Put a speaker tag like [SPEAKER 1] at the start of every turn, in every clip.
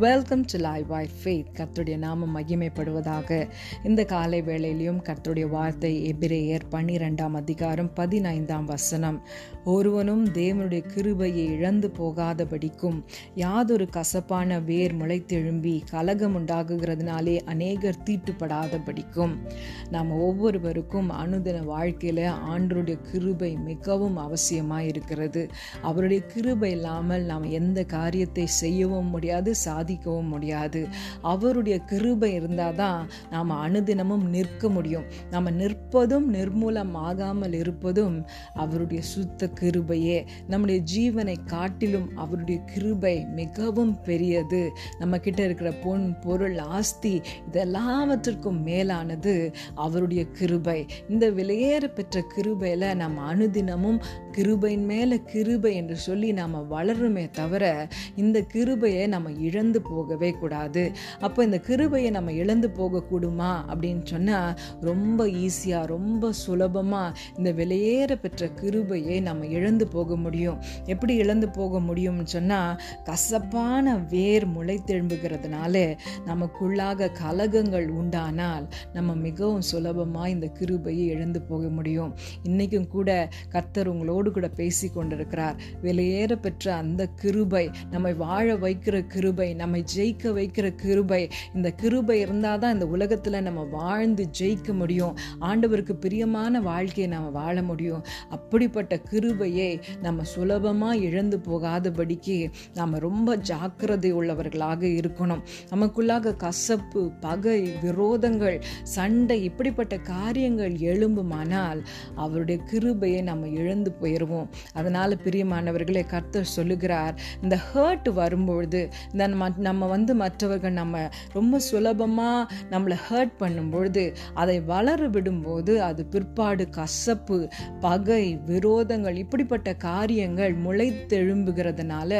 [SPEAKER 1] Welcome to live by faith கர்த்துடைய நாமம் மகிமைப்படுவதாக. இந்த காலை வேளையிலையும் கர்த்துடைய வார்த்தை எபிரேயர் பன்னிரெண்டாம் அதிகாரம் பதினைந்தாம் வசனம். ஒருவனும் தேவனுடைய கிருபையை இழந்து போகாதபடிக்கும் யாதொரு கசப்பான வேர் முளைத்தெழும்பி கலகம் உண்டாகுகிறதுனாலே அநேகர் தீட்டுப்படாதபடிக்கும். நாம் ஒவ்வொருவருக்கும் அனுதின வாழ்க்கையில் ஆண்டருடைய கிருபை மிகவும் அவசியமாக இருக்கிறது அவருடைய கிருபை இல்லாமல் நாம் எந்த காரியத்தை செய்யவும் முடியாது சாதி சாதிக்கவும் முடியாது. அவருடைய கிருபை இருந்தால் தான் நாம் அனுதினமும் நிற்க முடியும். நம்ம நிற்பதும் நிர்மூலம் ஆகாமல் இருப்பதும் அவருடைய சுத்த கிருபையே. நம்முடைய ஜீவனை காட்டிலும் அவருடைய கிருபை மிகவும் பெரியது. நம்ம கிட்ட இருக்கிற பொன் பொருள் ஆஸ்தி இதெல்லாவற்றிற்கும் மேலானது அவருடைய கிருபை. இந்த விலையேற பெற்ற கிருபையில நம்ம அனுதினமும் கிருபையின் மேல கிருபை என்று சொல்லி நாம வளருமே தவிர இந்த கிருபையை நம்ம இழந்து போகவே கூடாது. அப்போ இந்த கிருபையை நம்ம இழந்து போகக்கூடுமா? அப்படின்னு சொன்னால் ரொம்ப ஈஸியாக ரொம்ப சுலபமாக இந்த விலையேற பெற்ற கிருபையை நம்ம இழந்து போக முடியும். எப்படி இழந்து போக முடியும்னு சொன்னால் கசப்பான வேர் முளைத்தெழும்புகிறதுனால நமக்குள்ளாக கலகங்கள் உண்டானால் நம்ம மிகவும் சுலபமாக இந்த கிருபையை இழந்து போக முடியும். இன்றைக்கும் கூட கர்த்தர் உங்களோடு கூட பேசி கொண்டிருக்கிறார் விலையேற பெற்ற அந்த கிருபை நம்மை வாழ வைக்கிற கிருபை நம்ம ஜெயிக்க வைக்கிற கிருபை. இந்த கிருபை இருந்தால் தான் இந்த உலகத்தில் நம்ம வாழ்ந்து ஜெயிக்க முடியும். ஆண்டவருக்கு பிரியமான வாழ்க்கையை நாம் வாழ முடியும். அப்படிப்பட்ட கிருபையை நம்ம சுலபமாக இழந்து போகாதபடிக்கு நம்ம ரொம்ப ஜாக்கிரதை உள்ளவர்களாக இருக்கணும். நமக்குள்ளாக கசப்பு பகை விரோதங்கள் சண்டை இப்படிப்பட்ட காரியங்கள் எழும்புமானால் அவருடைய கிருபையை நம்ம இழந்து போயிடுவோம் அதனால் பிரியமானவர்களே கர்த்தர் சொல்லுகிறார் இந்த ஹர்ட் வரும்பொழுது இந்த நம்ம நம்ம வந்து மற்றவர்கள் நம்ம ரொம்ப சுலபமாக நம்மளை ஹர்ட் பண்ணும்பொழுது அதை வளர விடும்போது அது பிற்பாடு கசப்பு பகை விரோதங்கள் இப்படிப்பட்ட காரியங்கள் முளைத்தெழும்புகிறதுனால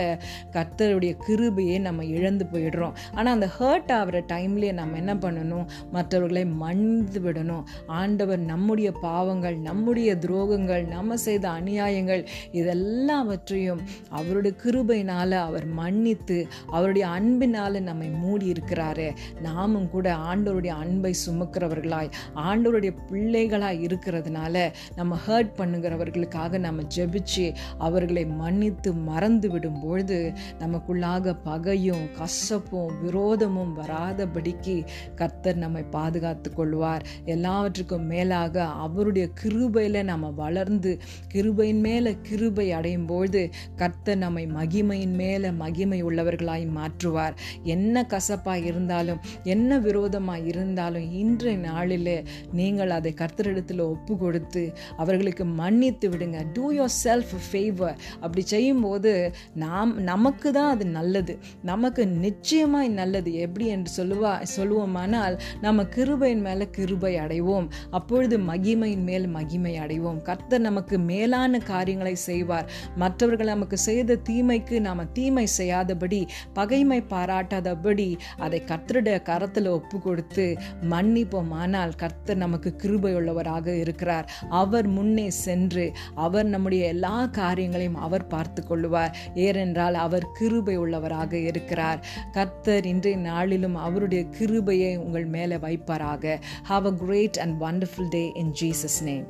[SPEAKER 1] கர்த்தருடைய கிருபையை நம்ம இழந்து போயிடுறோம். ஆனால் அந்த ஹர்ட் ஆகிற டைம்லேயே நம்ம என்ன பண்ணணும்? மற்றவர்களை மன்னித்து விடணும். ஆண்டவர் நம்முடைய பாவங்கள் நம்முடைய துரோகங்கள் நம்ம செய்த அநியாயங்கள் இதெல்லாவற்றையும் அவருடைய கிருபையினால் அவர் மன்னித்து அவருடைய அன் அன்பினால் நம்மை மூடி இருக்கிறாரு நாமும் கூட ஆண்டவருடைய அன்பை சுமக்கிறவர்களாய் ஆண்டவருடைய பிள்ளைகளாய் இருக்கிறதுனால நம்ம ஹர்ட் பண்ணுகிறவர்களுக்காக நம்ம ஜெபிச்சு அவர்களை மன்னித்து மறந்து விடும்பொழுது நமக்குள்ளாக பகையும் கசப்பும் விரோதமும் வராதபடிக்கு கர்த்தர் நம்மை பாதுகாத்து கொள்வார். எல்லாவற்றுக்கும் மேலாக அவருடைய கிருபையில் நம்ம வளர்ந்து கிருபையின் மேலே கிருபை அடையும் பொழுது கர்த்தர் நம்மை மகிமையின் மேலே மகிமை உள்ளவர்களாய் மாற்றுவார் என்ன கசப்பாக இருந்தாலும் என்ன விரோதமாக இருந்தாலும் இன்றைய நாளில் நீங்கள் அதை கர்த்தரிடத்தில் ஒப்பு கொடுத்து அவர்களுக்கு மன்னித்து விடுங்க. டூ யோர் செல்ஃப் ஃபேவர் அப்படி செய்யும்போது நாம் நமக்கு தான் அது நல்லது. நமக்கு நிச்சயமாய் நல்லது. எப்படி என்று சொல்லுவா சொல்லுவோமானால் நம்ம கிருபையின் மேலே கிருபை அடைவோம். அப்பொழுது மகிமையின் மேல் மகிமை அடைவோம். கர்த்தர் நமக்கு மேலான காரியங்களை செய்வார். மற்றவர்கள் நமக்கு செய்த தீமைக்கு நாம் தீமை செய்யாதபடி பகைமை பாராட்டாதபடி அதை கர்த்தருடைய கரத்தில் ஒப்பு கொடுத்து மன்னிப்போம் ஆனால் கர்த்தர் நமக்கு கிருபை உள்ளவராக இருக்கிறார். அவர் முன்னே சென்று அவர் நம்முடைய எல்லா காரியங்களையும் அவர் பார்த்து கொள்ளுவார் ஏனென்றால் அவர் கிருபை உள்ளவராக இருக்கிறார். கர்த்தர் இன்றைய நாளிலும் அவருடைய கிருபையை உங்கள் மேலே வைப்பாராக. Have a great and wonderful day in Jesus name